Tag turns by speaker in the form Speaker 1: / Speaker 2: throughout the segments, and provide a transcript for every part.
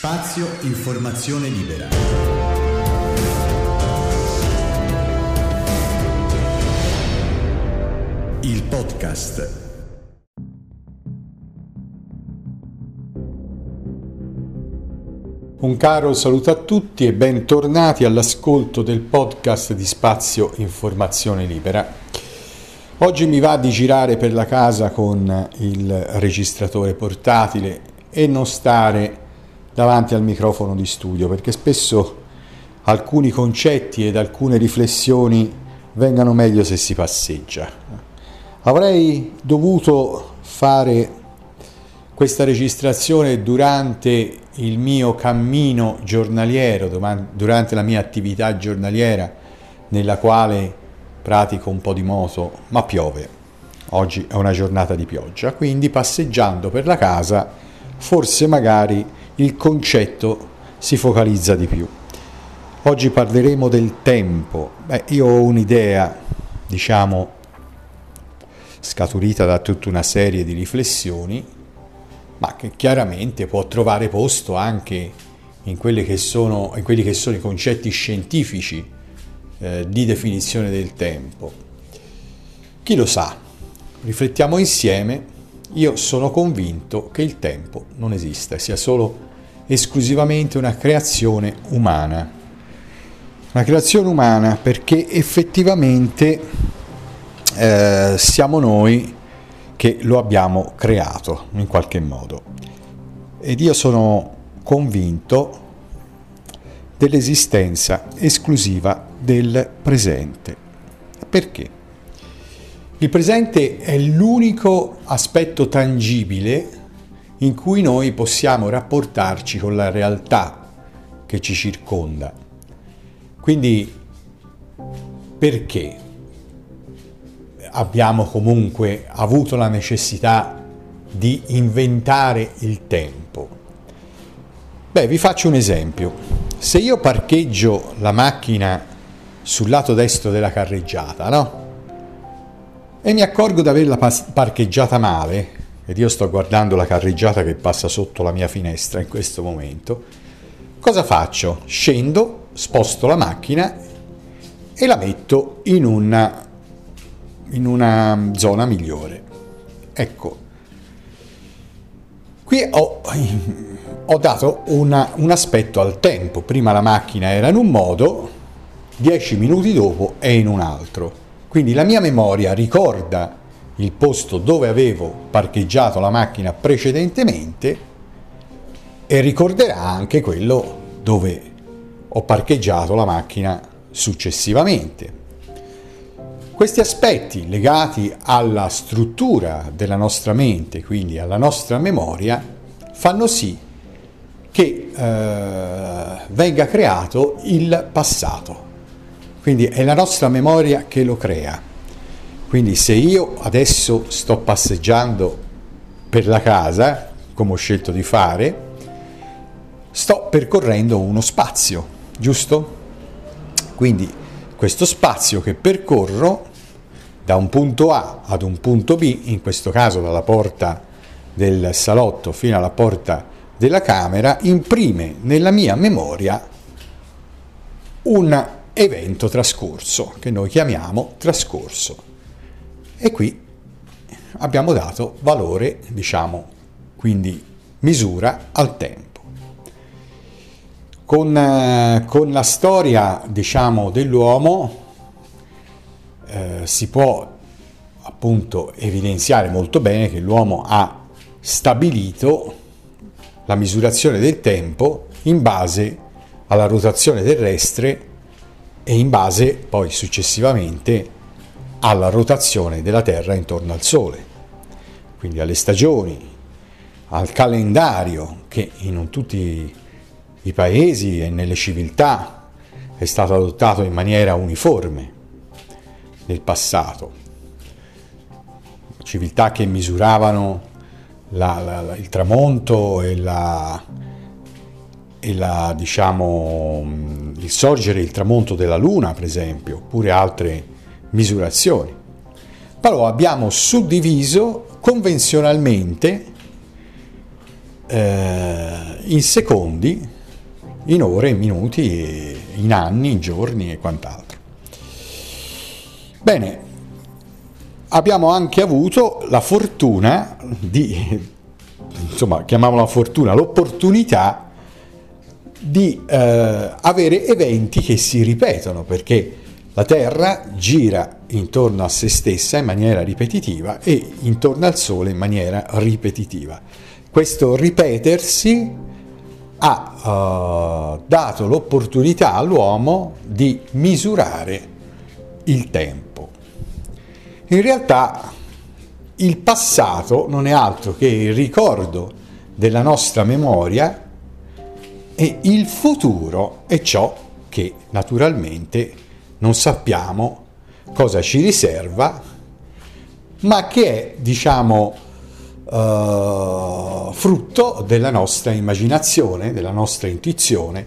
Speaker 1: Spazio Informazione Libera. Il podcast.
Speaker 2: Un caro saluto a tutti e bentornati all'ascolto del podcast di Spazio Informazione Libera. Oggi mi va di girare per la casa con il registratore portatile e non stare davanti al microfono di studio, perché spesso alcuni concetti ed alcune riflessioni vengano meglio se si passeggia. Avrei dovuto fare questa registrazione durante il mio cammino giornaliero, durante la mia attività giornaliera, nella quale pratico un po' di moto, ma piove. Oggi è una giornata di pioggia, quindi passeggiando per la casa, forse magari il concetto si focalizza di più. Oggi parleremo del tempo. Beh, io ho un'idea, diciamo, scaturita da tutta una serie di riflessioni, ma che chiaramente può trovare posto anche in, che sono, in quelli che sono i concetti scientifici eh, di definizione del tempo. Chi lo sa? Riflettiamo insieme. Io sono convinto che il tempo non esista, sia solo esclusivamente una creazione umana. Una creazione umana perché effettivamente eh, siamo noi che lo abbiamo creato in qualche modo. Ed io sono convinto dell'esistenza esclusiva del presente. Perché? Il presente è l'unico aspetto tangibile in cui noi possiamo rapportarci con la realtà che ci circonda. Quindi perché abbiamo comunque avuto la necessità di inventare il tempo? Beh, vi faccio un esempio. Se io parcheggio la macchina sul lato destro della carreggiata, no? E mi accorgo di averla parcheggiata male, ed io sto guardando la carreggiata che passa sotto la mia finestra in questo momento, cosa faccio? Scendo, sposto la macchina e la metto in una, in una zona migliore. Ecco, qui ho, ho dato una, un aspetto al tempo. Prima la macchina era in un modo, dieci minuti dopo è in un altro. Quindi la mia memoria ricorda il posto dove avevo parcheggiato la macchina precedentemente e ricorderà anche quello dove ho parcheggiato la macchina successivamente. Questi aspetti legati alla struttura della nostra mente, quindi alla nostra memoria, fanno sì che eh, venga creato il passato. Quindi è la nostra memoria che lo crea. Quindi se io adesso sto passeggiando per la casa, come ho scelto di fare, sto percorrendo uno spazio, giusto? Quindi questo spazio che percorro da un punto A ad un punto B, in questo caso dalla porta del salotto fino alla porta della camera, imprime nella mia memoria un evento trascorso, che noi chiamiamo trascorso. E qui abbiamo dato valore, diciamo, quindi misura al tempo. Con, eh, con la storia, diciamo, dell'uomo eh, si può appunto evidenziare molto bene che l'uomo ha stabilito la misurazione del tempo in base alla rotazione terrestre e in base poi successivamente alla rotazione della Terra intorno al Sole, quindi alle stagioni, al calendario che in tutti i paesi e nelle civiltà è stato adottato in maniera uniforme nel passato. Civiltà che misuravano la, la, il tramonto e la, e diciamo, il sorgere e il tramonto della Luna, per esempio, oppure altre misurazioni. Però abbiamo suddiviso convenzionalmente eh, in secondi, in ore, in minuti, in anni, in giorni e quant'altro. Bene, abbiamo anche avuto la fortuna di, insomma, chiamiamola fortuna, l'opportunità di eh, avere eventi che si ripetono, perché la Terra gira intorno a se stessa in maniera ripetitiva e intorno al Sole in maniera ripetitiva. Questo ripetersi ha uh, dato l'opportunità all'uomo di misurare il tempo. In realtà il passato non è altro che il ricordo della nostra memoria e il futuro è ciò che naturalmente non sappiamo cosa ci riserva, ma che è, diciamo, uh, frutto della nostra immaginazione, della nostra intuizione,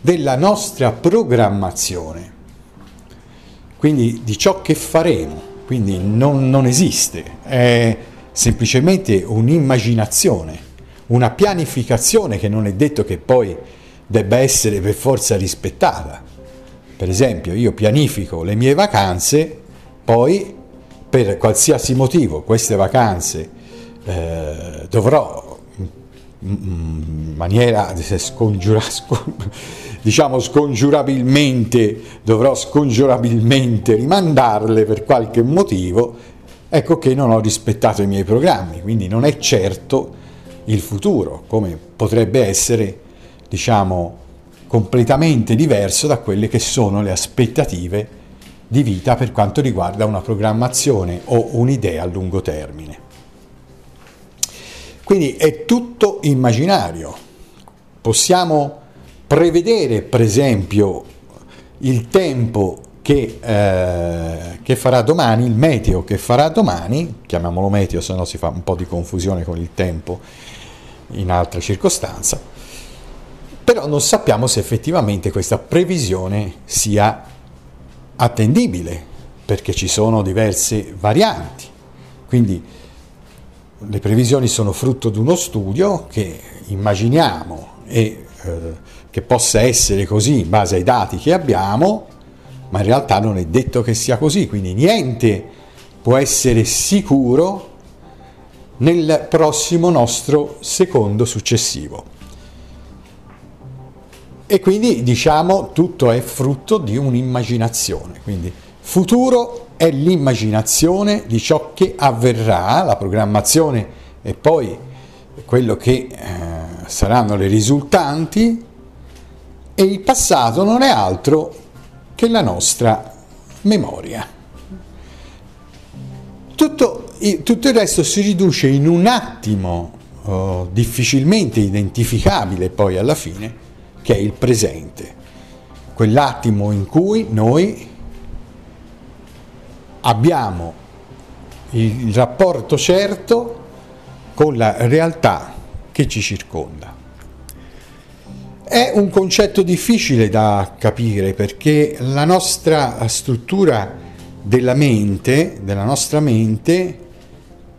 Speaker 2: della nostra programmazione, quindi di ciò che faremo. Quindi non, non esiste, è semplicemente un'immaginazione, una pianificazione che non è detto che poi debba essere per forza rispettata per esempio, io pianifico le mie vacanze, poi per qualsiasi motivo queste vacanze eh, dovrò in maniera scongiura, diciamo scongiurabilmente dovrò scongiurabilmente rimandarle per qualche motivo ecco che non ho rispettato i miei programmi quindi non è certo il futuro come potrebbe essere diciamo completamente diverso da quelle che sono le aspettative di vita per quanto riguarda una programmazione o un'idea a lungo termine. Quindi è tutto immaginario. Possiamo prevedere, per esempio, il tempo che, eh, che, farà domani, il meteo che farà domani, chiamiamolo meteo, se no si fa un po' di confusione con il tempo in altre circostanze, però non sappiamo se effettivamente questa previsione sia attendibile, perché ci sono diverse varianti. Quindi le previsioni sono frutto di uno studio che immaginiamo e eh, che possa essere così in base ai dati che abbiamo, ma in realtà non è detto che sia così, quindi niente può essere sicuro nel prossimo nostro secondo successivo. E quindi diciamo tutto è frutto di un'immaginazione. Quindi futuro è l'immaginazione di ciò che avverrà, la programmazione e poi quello che eh, saranno le risultanti e il passato non è altro che la nostra memoria. Tutto, tutto il resto si riduce in un attimo oh, difficilmente identificabile poi alla fine che è il presente, quell'attimo in cui noi abbiamo il rapporto certo con la realtà che ci circonda. È un concetto difficile da capire perché la nostra struttura della mente, della nostra mente,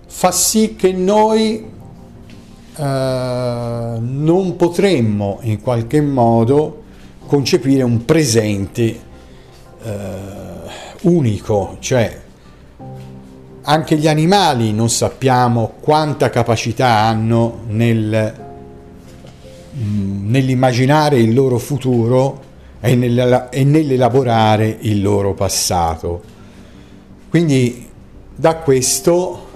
Speaker 2: fa sì che noi non potremmo in qualche modo concepire un presente uh, unico, cioè anche gli animali non sappiamo quanta capacità hanno nel, mm, nell'immaginare il loro futuro e, e nell'elaborare il loro passato. Quindi da questo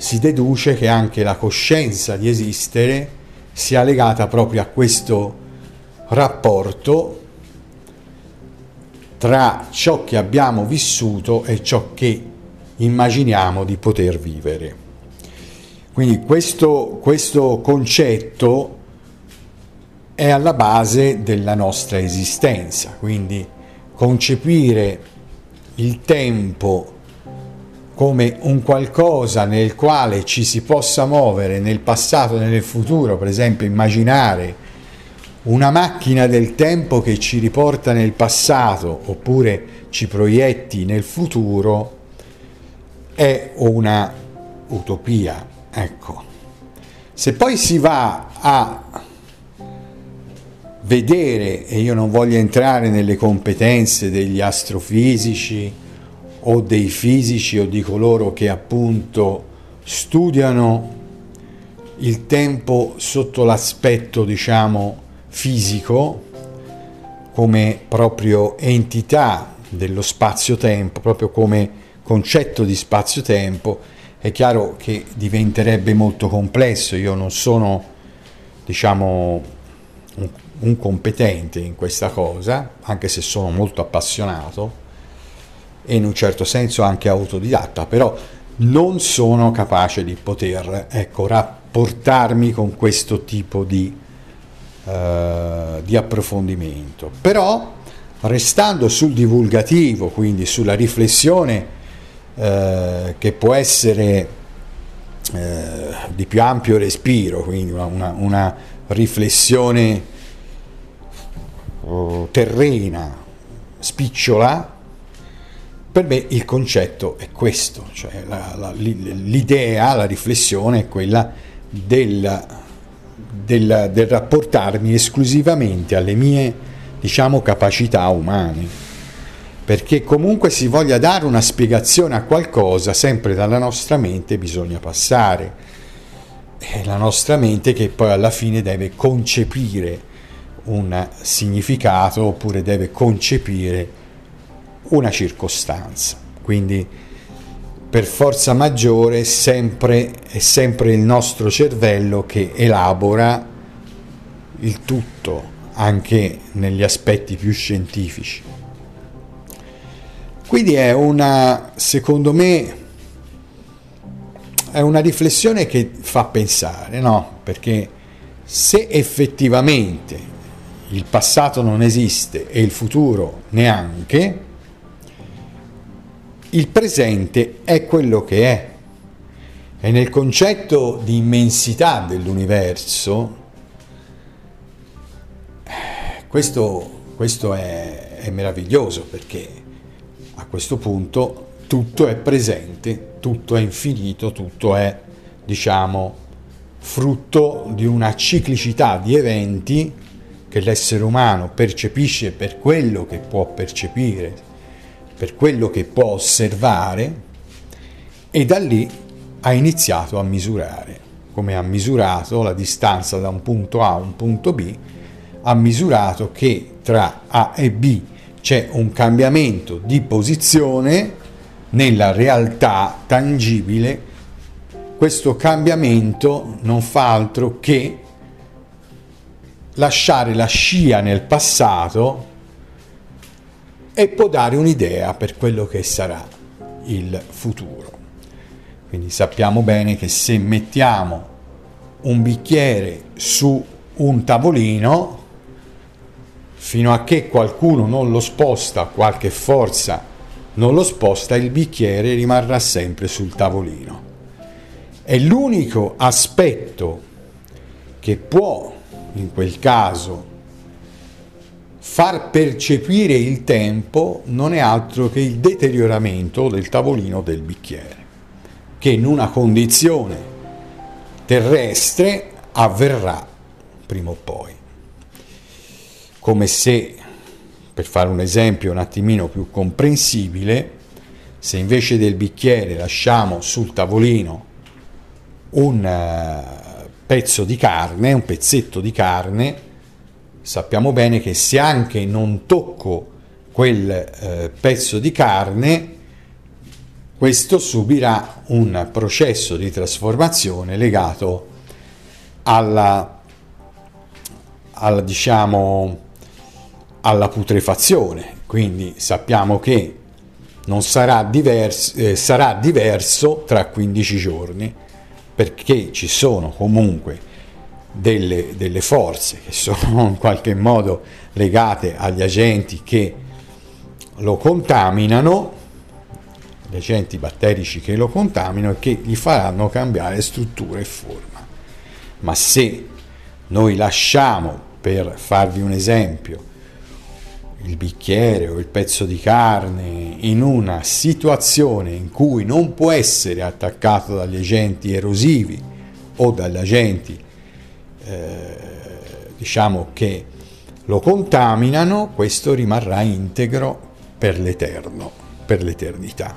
Speaker 2: si deduce che anche la coscienza di esistere sia legata proprio a questo rapporto tra ciò che abbiamo vissuto e ciò che immaginiamo di poter vivere. Quindi questo, questo concetto è alla base della nostra esistenza, quindi concepire il tempo come un qualcosa nel quale ci si possa muovere nel passato e nel futuro, per esempio immaginare una macchina del tempo che ci riporta nel passato oppure ci proietti nel futuro, è una utopia. Ecco. Se poi si va a vedere, e io non voglio entrare nelle competenze degli astrofisici o dei fisici o di coloro che appunto studiano il tempo sotto l'aspetto, diciamo, fisico, come proprio entità dello spazio-tempo, proprio come concetto di spazio-tempo, è chiaro che diventerebbe molto complesso. Io non sono, diciamo, un, competente in questa cosa, anche se sono molto appassionato e in un certo senso anche autodidatta, però non sono capace di poter ecco, rapportarmi con questo tipo di, uh, di approfondimento. Però restando sul divulgativo, quindi sulla riflessione uh, che può essere uh, di più ampio respiro, quindi una, una, una riflessione terrena, spicciola, per me il concetto è questo, cioè la, la, l'idea, la riflessione è quella del, del, del, rapportarmi esclusivamente alle mie diciamo, capacità umane, perché comunque si voglia dare una spiegazione a qualcosa, sempre dalla nostra mente bisogna passare, è la nostra mente che poi alla fine deve concepire un significato oppure deve concepire una circostanza. Quindi per forza maggiore sempre, è sempre il nostro cervello che elabora il tutto, anche negli aspetti più scientifici. Quindi è una, secondo me, è una riflessione che fa pensare, no? Perché se effettivamente il passato non esiste e il futuro neanche, il presente è quello che è. E nel concetto di immensità dell'universo, questo, questo è, è meraviglioso perché a questo punto tutto è presente, tutto è infinito, tutto è, diciamo, frutto di una ciclicità di eventi che l'essere umano percepisce per quello che può percepire per quello che può osservare e da lì ha iniziato a misurare, come ha misurato la distanza da un punto A a un punto B, ha misurato che tra A e B c'è un cambiamento di posizione nella realtà tangibile, questo cambiamento non fa altro che lasciare la scia nel passato e può dare un'idea per quello che sarà il futuro. Quindi sappiamo bene che se mettiamo un bicchiere su un tavolino, fino a che qualcuno non lo sposta, qualche forza non lo sposta, il bicchiere rimarrà sempre sul tavolino. È l'unico aspetto che può, in quel caso, far percepire il tempo non è altro che il deterioramento del tavolino del bicchiere, che in una condizione terrestre avverrà prima o poi. Come se, per fare un esempio un attimino più comprensibile, se invece del bicchiere lasciamo sul tavolino un eh, pezzo di carne, un pezzetto di carne, sappiamo bene che se anche non tocco quel eh, pezzo di carne, questo subirà un processo di trasformazione legato alla, alla, diciamo, alla putrefazione. Quindi sappiamo che non sarà diverso, eh, sarà diverso tra 15 giorni perché ci sono comunque delle, delle forze che sono in qualche modo legate agli agenti che lo contaminano, gli agenti batterici che lo contaminano e che gli faranno cambiare struttura e forma. Ma se noi lasciamo, per farvi un esempio, il bicchiere o il pezzo di carne in una situazione in cui non può essere attaccato dagli agenti erosivi o dagli agenti eh, diciamo che lo contaminano, questo rimarrà integro per l'eterno, per l'eternità.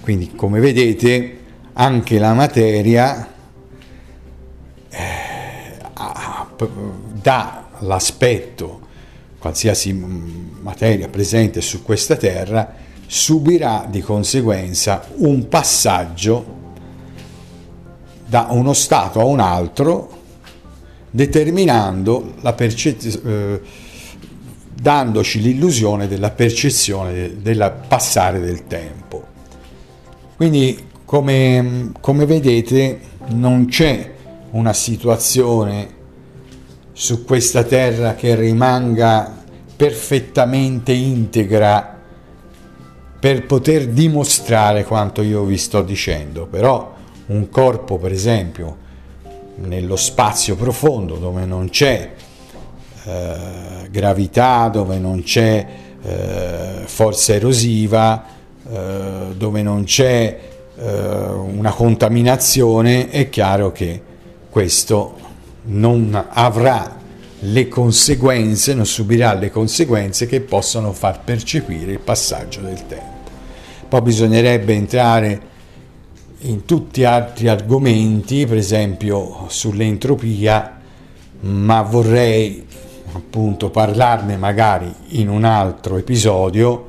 Speaker 2: Quindi come vedete anche la materia eh, dà l'aspetto, qualsiasi materia presente su questa terra, subirà di conseguenza un passaggio da uno stato a un altro, determinando la percezione. Eh, dandoci l'illusione della percezione del passare del tempo. Quindi, come, come vedete, non c'è una situazione su questa terra che rimanga perfettamente integra per poter dimostrare quanto io vi sto dicendo, però un corpo, per esempio, nello spazio profondo dove non c'è eh, gravità, dove non c'è eh, forza erosiva, eh, dove non c'è eh, una contaminazione, è chiaro che questo non avrà le conseguenze, non subirà le conseguenze che possono far percepire il passaggio del tempo. Poi bisognerebbe entrare in tutti altri argomenti, per esempio sull'entropia, ma vorrei appunto parlarne magari in un altro episodio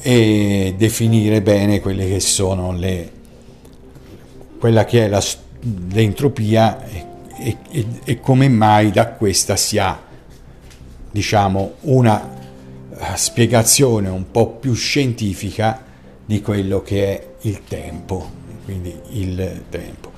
Speaker 2: e definire bene quelle che sono le quella che è la, l'entropia e, e, e come mai da questa si ha diciamo una eh, spiegazione un po' più scientifica di quello che è il tempo quindi il tempo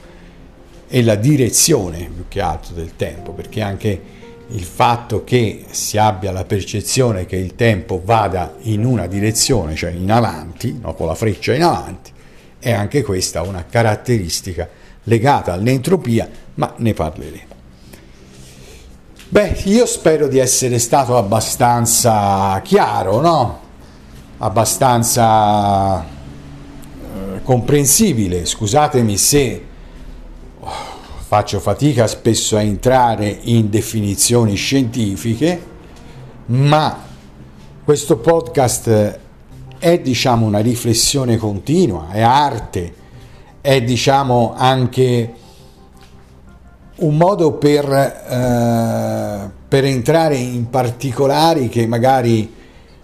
Speaker 2: e la direzione più che altro del tempo perché anche il fatto che si abbia la percezione che il tempo vada in una direzione, cioè in avanti, no, con la freccia in avanti, è anche questa una caratteristica legata all'entropia, ma ne parleremo. Beh, io spero di essere stato abbastanza chiaro, no? Abbastanza comprensibile. Scusatemi se faccio fatica spesso a entrare in definizioni scientifiche, ma questo podcast è diciamo una riflessione continua, è arte, è diciamo anche un modo per, eh, per entrare in particolari che magari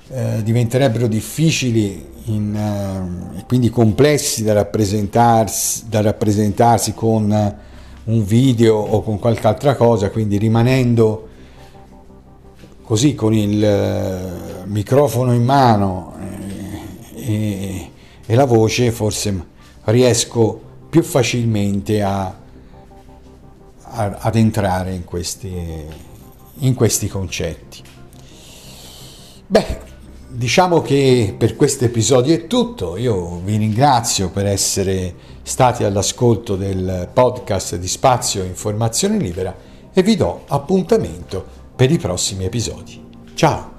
Speaker 2: eh, diventerebbero difficili in, eh, quindi complessi da rappresentarsi, da rappresentarsi con un video o con qualche altra cosa, quindi rimanendo così con il eh, microfono in mano eh, e, e la voce, forse riesco più facilmente a, a, ad entrare in questi, in questi concetti. Beh, diciamo che per questo episodio è tutto. Io vi ringrazio per essere stati all'ascolto del podcast di Spazio Informazione Libera e vi do appuntamento per i prossimi episodi. Ciao!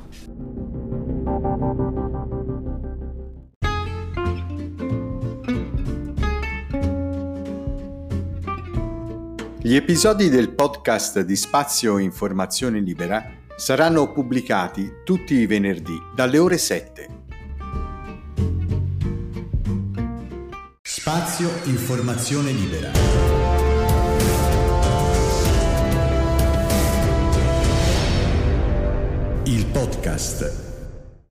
Speaker 2: Gli episodi del podcast di Spazio Informazione Libera saranno pubblicati tutti i venerdì dalle ore 7.
Speaker 1: Spazio Informazione Libera. Il podcast